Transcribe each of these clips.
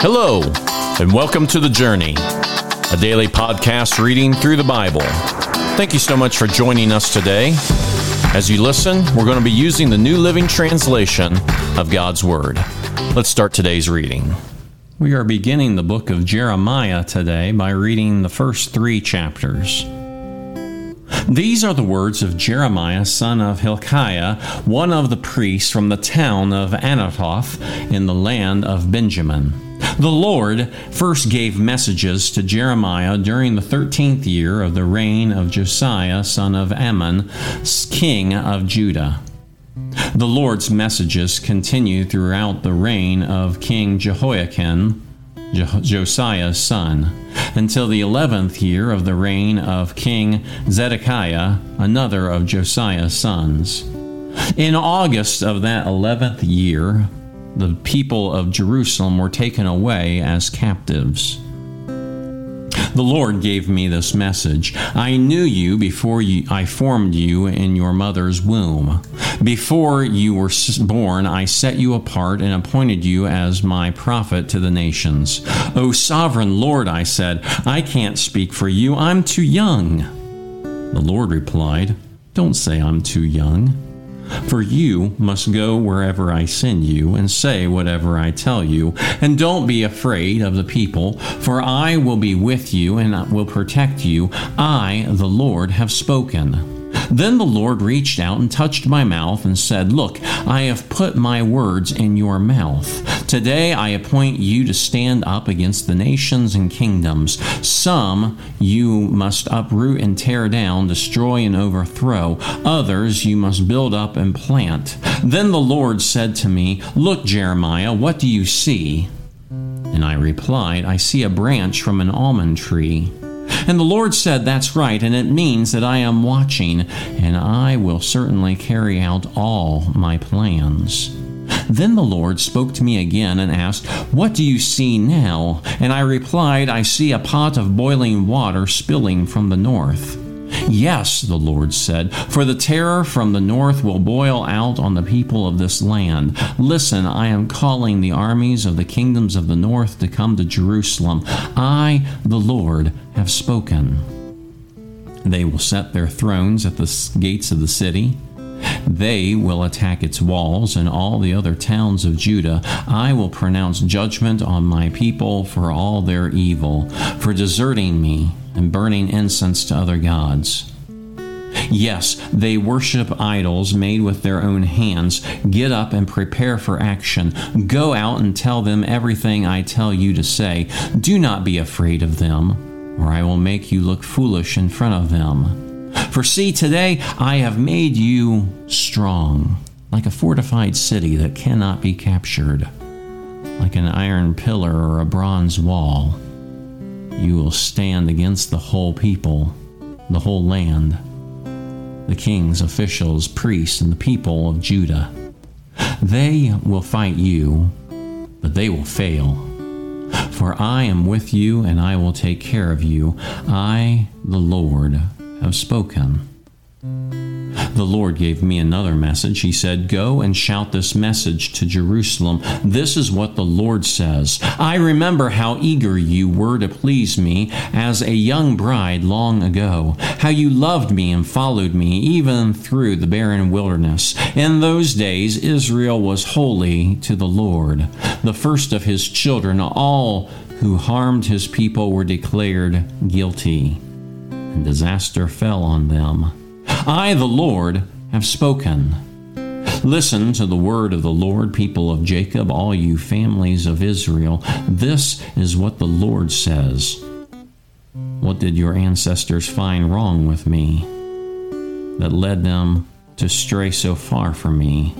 Hello, and welcome to The Journey, a daily podcast reading through the Bible. Thank you so much for joining us today. As you listen, we're going to be using the New Living Translation of God's Word. Let's start today's reading. We are beginning the book of Jeremiah today by reading the first three chapters. These are the words of Jeremiah, son of Hilkiah, one of the priests from the town of Anathoth in the land of Benjamin. The Lord first gave messages to Jeremiah during the thirteenth year of the reign of Josiah, son of Amon, king of Judah. The Lord's messages continue throughout the reign of King Jehoiakim, Josiah's son, until the eleventh year of the reign of King Zedekiah, another of Josiah's sons. In August of that eleventh year, the people of Jerusalem were taken away as captives. The Lord gave me this message. I knew you before you, I formed you in your mother's womb. Before you were born, I set you apart and appointed you as my prophet to the nations. O sovereign Lord, I said, I can't speak for you. I'm too young. The Lord replied, Don't say I'm too young. For you must go wherever I send you and say whatever I tell you. And don't be afraid of the people, for I will be with you and will protect you. I, the Lord, have spoken. Then the Lord reached out and touched my mouth and said, Look, I have put my words in your mouth. Today I appoint you to stand up against the nations and kingdoms. Some you must uproot and tear down, destroy and overthrow. Others you must build up and plant. Then the Lord said to me, Look, Jeremiah, what do you see? And I replied, I see a branch from an almond tree. And the Lord said, That's right, and it means that I am watching, and I will certainly carry out all my plans. Then the Lord spoke to me again and asked, What do you see now? And I replied, I see a pot of boiling water spilling from the north. Yes, the Lord said, for the terror from the north will boil out on the people of this land. Listen, I am calling the armies of the kingdoms of the north to come to Jerusalem. I, the Lord, have spoken. They will set their thrones at the gates of the city. They will attack its walls and all the other towns of Judah. I will pronounce judgment on my people for all their evil, for deserting me and burning incense to other gods. Yes, they worship idols made with their own hands. Get up and prepare for action. Go out and tell them everything I tell you to say. Do not be afraid of them, or I will make you look foolish in front of them. For see, today I have made you strong, like a fortified city that cannot be captured, like an iron pillar or a bronze wall you will stand against the whole people, the whole land, the kings, officials, priests, and the people of Judah. They will fight you, but they will fail. For I am with you, and I will take care of you. I, the Lord, have spoken. The Lord gave me another message. He said, Go and shout this message to Jerusalem. This is what the Lord says I remember how eager you were to please me as a young bride long ago, how you loved me and followed me even through the barren wilderness. In those days, Israel was holy to the Lord, the first of his children. All who harmed his people were declared guilty, and disaster fell on them. I, the Lord, have spoken. Listen to the word of the Lord, people of Jacob, all you families of Israel. This is what the Lord says. What did your ancestors find wrong with me that led them to stray so far from me?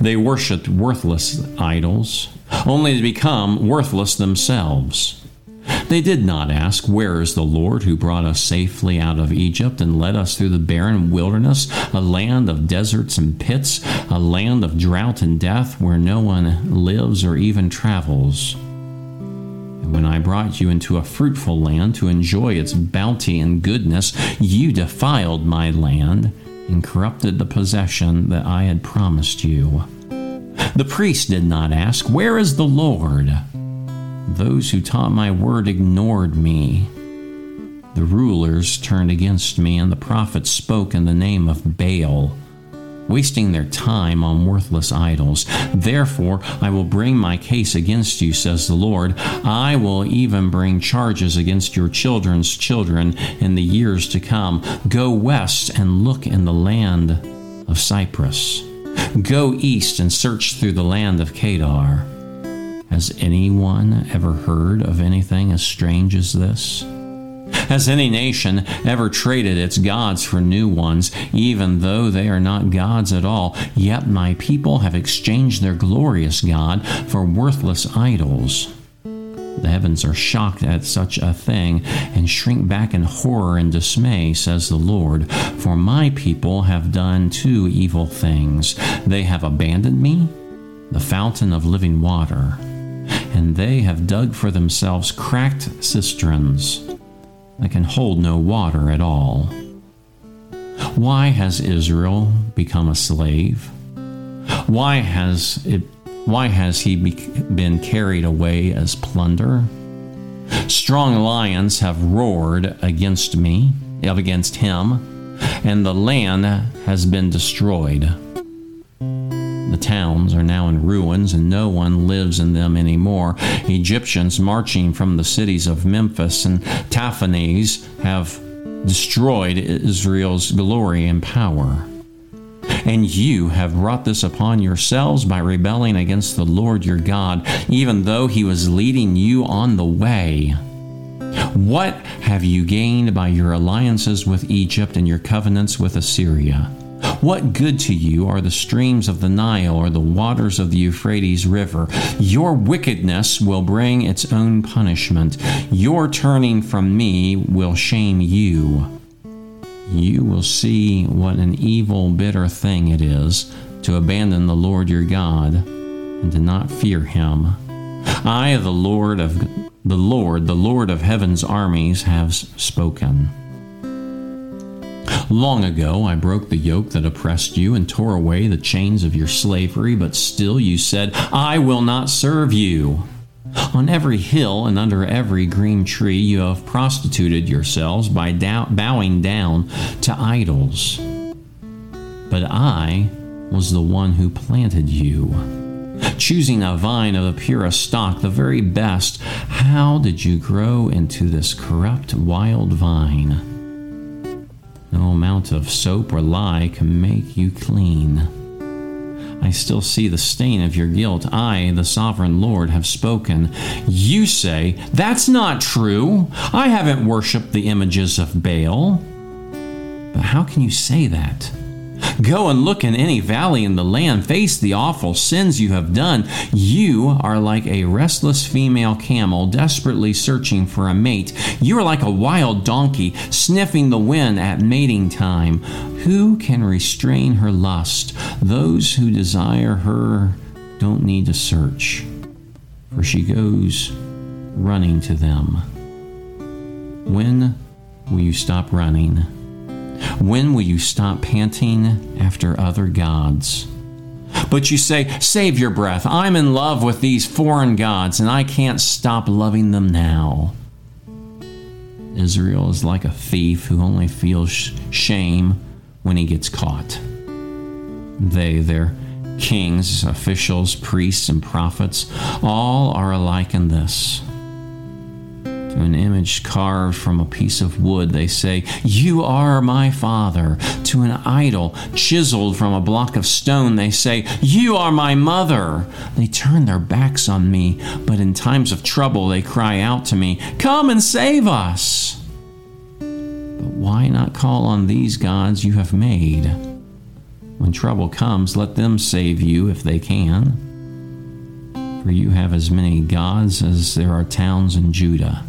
They worshiped worthless idols, only to become worthless themselves. They did not ask, Where is the Lord who brought us safely out of Egypt and led us through the barren wilderness, a land of deserts and pits, a land of drought and death where no one lives or even travels? And when I brought you into a fruitful land to enjoy its bounty and goodness, you defiled my land and corrupted the possession that I had promised you. The priest did not ask, Where is the Lord? Those who taught my word ignored me. The rulers turned against me, and the prophets spoke in the name of Baal, wasting their time on worthless idols. Therefore, I will bring my case against you, says the Lord. I will even bring charges against your children's children in the years to come. Go west and look in the land of Cyprus. Go east and search through the land of Kedar. Has anyone ever heard of anything as strange as this? Has any nation ever traded its gods for new ones, even though they are not gods at all? Yet my people have exchanged their glorious God for worthless idols. The heavens are shocked at such a thing and shrink back in horror and dismay, says the Lord. For my people have done two evil things. They have abandoned me, the fountain of living water, and they have dug for themselves cracked cisterns that can hold no water at all. Why has Israel become a slave? Why has it why has he been carried away as plunder? Strong lions have roared against me, against him, and the land has been destroyed. The towns are now in ruins, and no one lives in them anymore. Egyptians marching from the cities of Memphis and Tahpanhes have destroyed Israel's glory and power. And you have brought this upon yourselves by rebelling against the Lord your God, even though he was leading you on the way. What have you gained by your alliances with Egypt and your covenants with Assyria? What good to you are the streams of the Nile or the waters of the Euphrates River? Your wickedness will bring its own punishment. Your turning from me will shame you you will see what an evil, bitter thing it is to abandon the Lord your God and to not fear him. I, the Lord of the Lord, the Lord of heaven's armies, have spoken. Long ago I broke the yoke that oppressed you and tore away the chains of your slavery, but still you said, I will not serve you. On every hill and under every green tree, you have prostituted yourselves by dow- bowing down to idols. But I was the one who planted you, choosing a vine of the purest stock, the very best. How did you grow into this corrupt, wild vine? No amount of soap or lye can make you clean. I still see the stain of your guilt. I, the sovereign Lord, have spoken. You say, That's not true. I haven't worshiped the images of Baal. But how can you say that? Go and look in any valley in the land, face the awful sins you have done. You are like a restless female camel desperately searching for a mate. You are like a wild donkey sniffing the wind at mating time. Who can restrain her lust? Those who desire her don't need to search, for she goes running to them. When will you stop running? When will you stop panting after other gods? But you say, Save your breath. I'm in love with these foreign gods, and I can't stop loving them now. Israel is like a thief who only feels shame when he gets caught. They, their kings, officials, priests, and prophets, all are alike in this to an image carved from a piece of wood, they say, You are my father. To an idol chiseled from a block of stone, they say, You are my mother. They turn their backs on me, but in times of trouble, they cry out to me, Come and save us. But why not call on these gods you have made? When trouble comes, let them save you if they can. For you have as many gods as there are towns in Judah.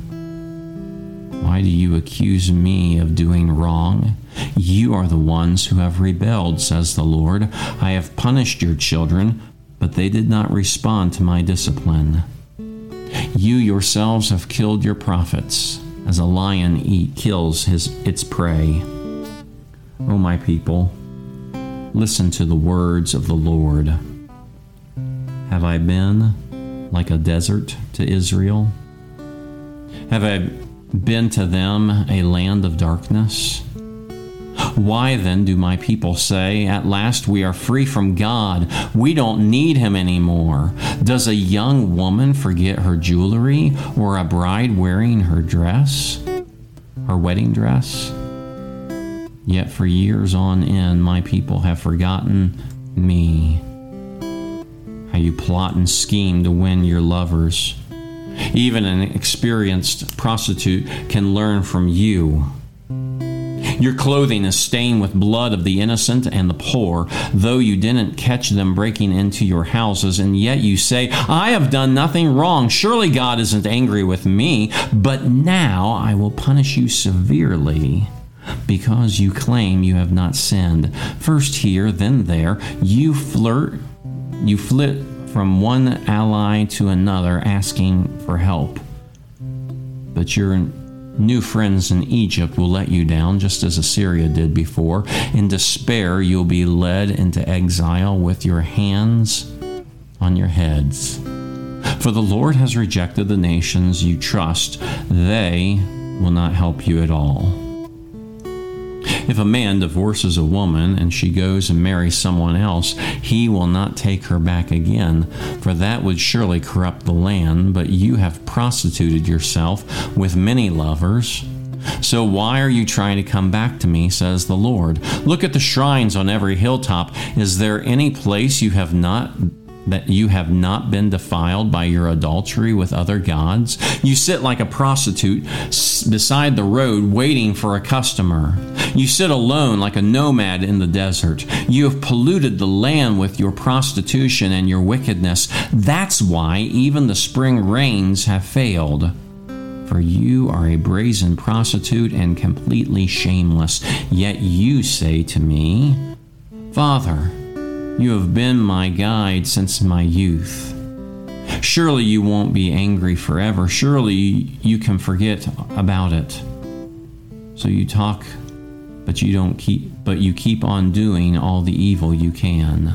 Why do you accuse me of doing wrong? You are the ones who have rebelled, says the Lord. I have punished your children, but they did not respond to my discipline. You yourselves have killed your prophets, as a lion eat, kills his, its prey. O my people, listen to the words of the Lord. Have I been like a desert to Israel? Have I been to them a land of darkness? Why then do my people say, At last we are free from God? We don't need him anymore. Does a young woman forget her jewelry, or a bride wearing her dress, her wedding dress? Yet for years on end, my people have forgotten me. How you plot and scheme to win your lovers. Even an experienced prostitute can learn from you. Your clothing is stained with blood of the innocent and the poor, though you didn't catch them breaking into your houses, and yet you say, I have done nothing wrong. Surely God isn't angry with me, but now I will punish you severely because you claim you have not sinned. First here, then there, you flirt, you flit from one ally to another asking for help. But your new friends in Egypt will let you down, just as Assyria did before. In despair, you'll be led into exile with your hands on your heads. For the Lord has rejected the nations you trust, they will not help you at all. If a man divorces a woman and she goes and marries someone else, he will not take her back again, for that would surely corrupt the land. But you have prostituted yourself with many lovers. So why are you trying to come back to me, says the Lord? Look at the shrines on every hilltop. Is there any place you have not that you have not been defiled by your adultery with other gods? You sit like a prostitute beside the road waiting for a customer. You sit alone like a nomad in the desert. You have polluted the land with your prostitution and your wickedness. That's why even the spring rains have failed. For you are a brazen prostitute and completely shameless. Yet you say to me, Father, you have been my guide since my youth. Surely you won't be angry forever. Surely you can forget about it. So you talk, but you don't keep but you keep on doing all the evil you can.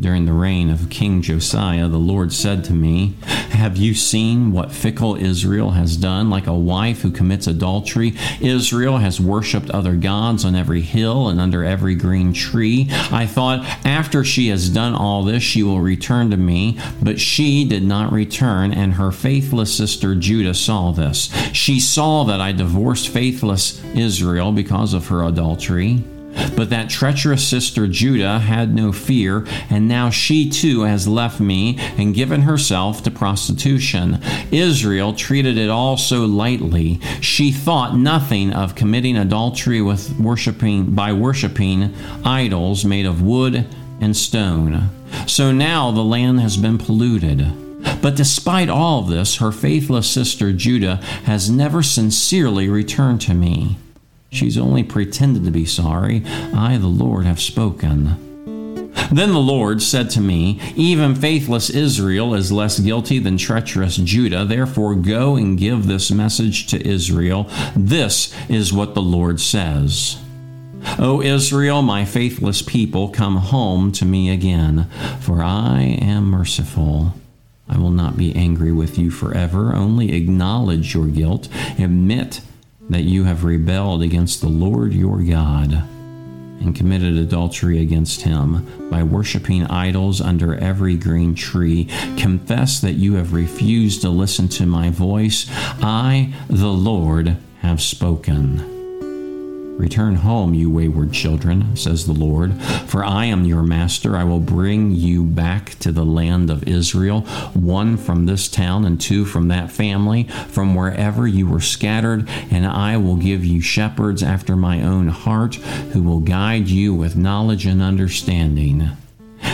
During the reign of King Josiah, the Lord said to me, Have you seen what fickle Israel has done? Like a wife who commits adultery, Israel has worshipped other gods on every hill and under every green tree. I thought, after she has done all this, she will return to me. But she did not return, and her faithless sister Judah saw this. She saw that I divorced faithless Israel because of her adultery. But that treacherous sister Judah had no fear, and now she too has left me and given herself to prostitution. Israel treated it all so lightly. She thought nothing of committing adultery with worshiping by worshiping idols made of wood and stone. So now the land has been polluted. But despite all this, her faithless sister Judah has never sincerely returned to me. She's only pretended to be sorry. I, the Lord, have spoken. Then the Lord said to me, Even faithless Israel is less guilty than treacherous Judah. Therefore, go and give this message to Israel. This is what the Lord says. O Israel, my faithless people, come home to me again, for I am merciful. I will not be angry with you forever. Only acknowledge your guilt, admit that you have rebelled against the Lord your God and committed adultery against him by worshiping idols under every green tree. Confess that you have refused to listen to my voice. I, the Lord, have spoken. Return home, you wayward children, says the Lord, for I am your master. I will bring you back to the land of Israel, one from this town and two from that family, from wherever you were scattered, and I will give you shepherds after my own heart, who will guide you with knowledge and understanding.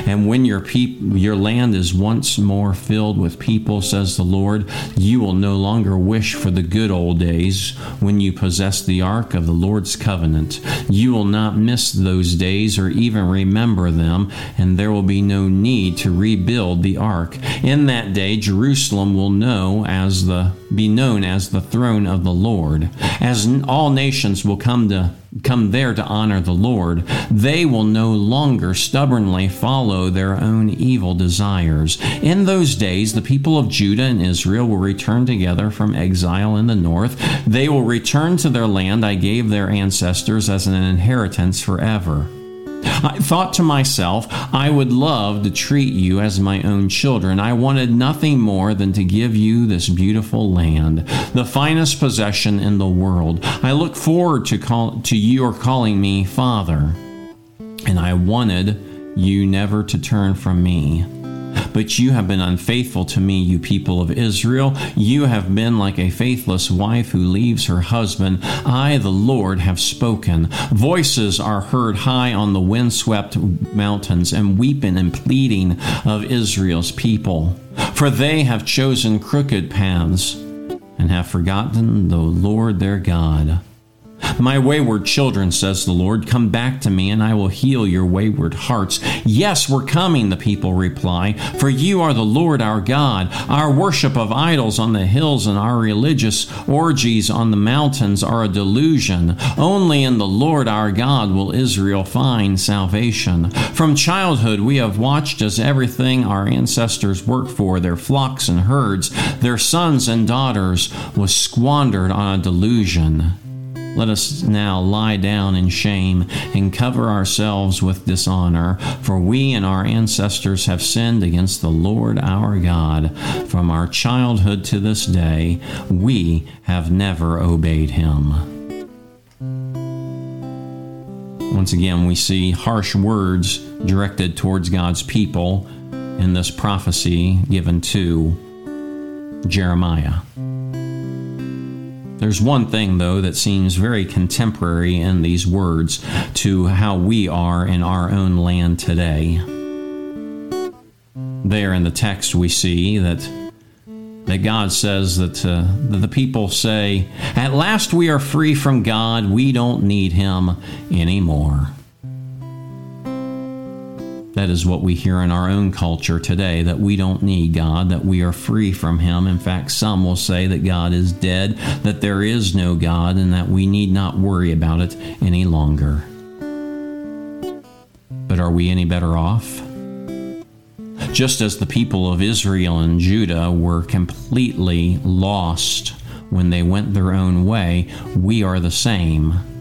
And when your peop- your land is once more filled with people, says the Lord, you will no longer wish for the good old days when you possessed the ark of the Lord's covenant. You will not miss those days or even remember them, and there will be no need to rebuild the ark. In that day, Jerusalem will know as the be known as the throne of the Lord, as all nations will come to come there to honor the Lord, they will no longer stubbornly follow their own evil desires. In those days, the people of Judah and Israel will return together from exile in the north. They will return to their land I gave their ancestors as an inheritance forever. I thought to myself, I would love to treat you as my own children. I wanted nothing more than to give you this beautiful land, the finest possession in the world. I look forward to call to your calling me Father, and I wanted you never to turn from me. But you have been unfaithful to me, you people of Israel. You have been like a faithless wife who leaves her husband. I, the Lord, have spoken. Voices are heard high on the windswept mountains, and weeping and pleading of Israel's people. For they have chosen crooked paths and have forgotten the Lord their God. My wayward children, says the Lord, come back to me, and I will heal your wayward hearts. Yes, we're coming, the people reply, for you are the Lord our God. Our worship of idols on the hills and our religious orgies on the mountains are a delusion. Only in the Lord our God will Israel find salvation. From childhood, we have watched as everything our ancestors worked for, their flocks and herds, their sons and daughters, was squandered on a delusion. Let us now lie down in shame and cover ourselves with dishonor, for we and our ancestors have sinned against the Lord our God. From our childhood to this day, we have never obeyed him. Once again, we see harsh words directed towards God's people in this prophecy given to Jeremiah. There's one thing, though, that seems very contemporary in these words to how we are in our own land today. There in the text, we see that that God says that, uh, that the people say, At last we are free from God, we don't need Him anymore. That is what we hear in our own culture today that we don't need God, that we are free from Him. In fact, some will say that God is dead, that there is no God, and that we need not worry about it any longer. But are we any better off? Just as the people of Israel and Judah were completely lost when they went their own way, we are the same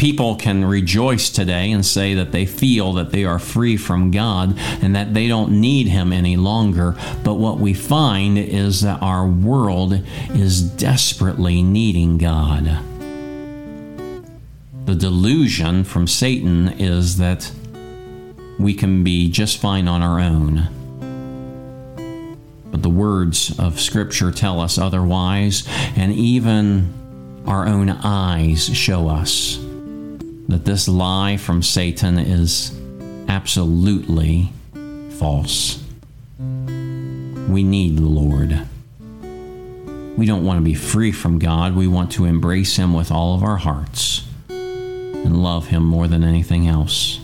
People can rejoice today and say that they feel that they are free from God and that they don't need Him any longer. But what we find is that our world is desperately needing God. The delusion from Satan is that we can be just fine on our own. But the words of Scripture tell us otherwise, and even our own eyes show us that this lie from Satan is absolutely false. We need the Lord. We don't want to be free from God. We want to embrace Him with all of our hearts and love Him more than anything else.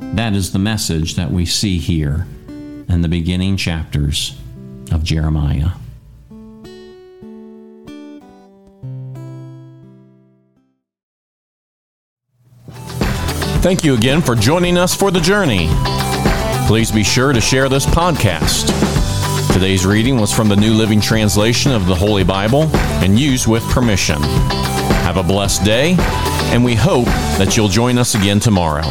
That is the message that we see here in the beginning chapters of Jeremiah. Thank you again for joining us for the journey. Please be sure to share this podcast. Today's reading was from the New Living Translation of the Holy Bible and used with permission. Have a blessed day, and we hope that you'll join us again tomorrow.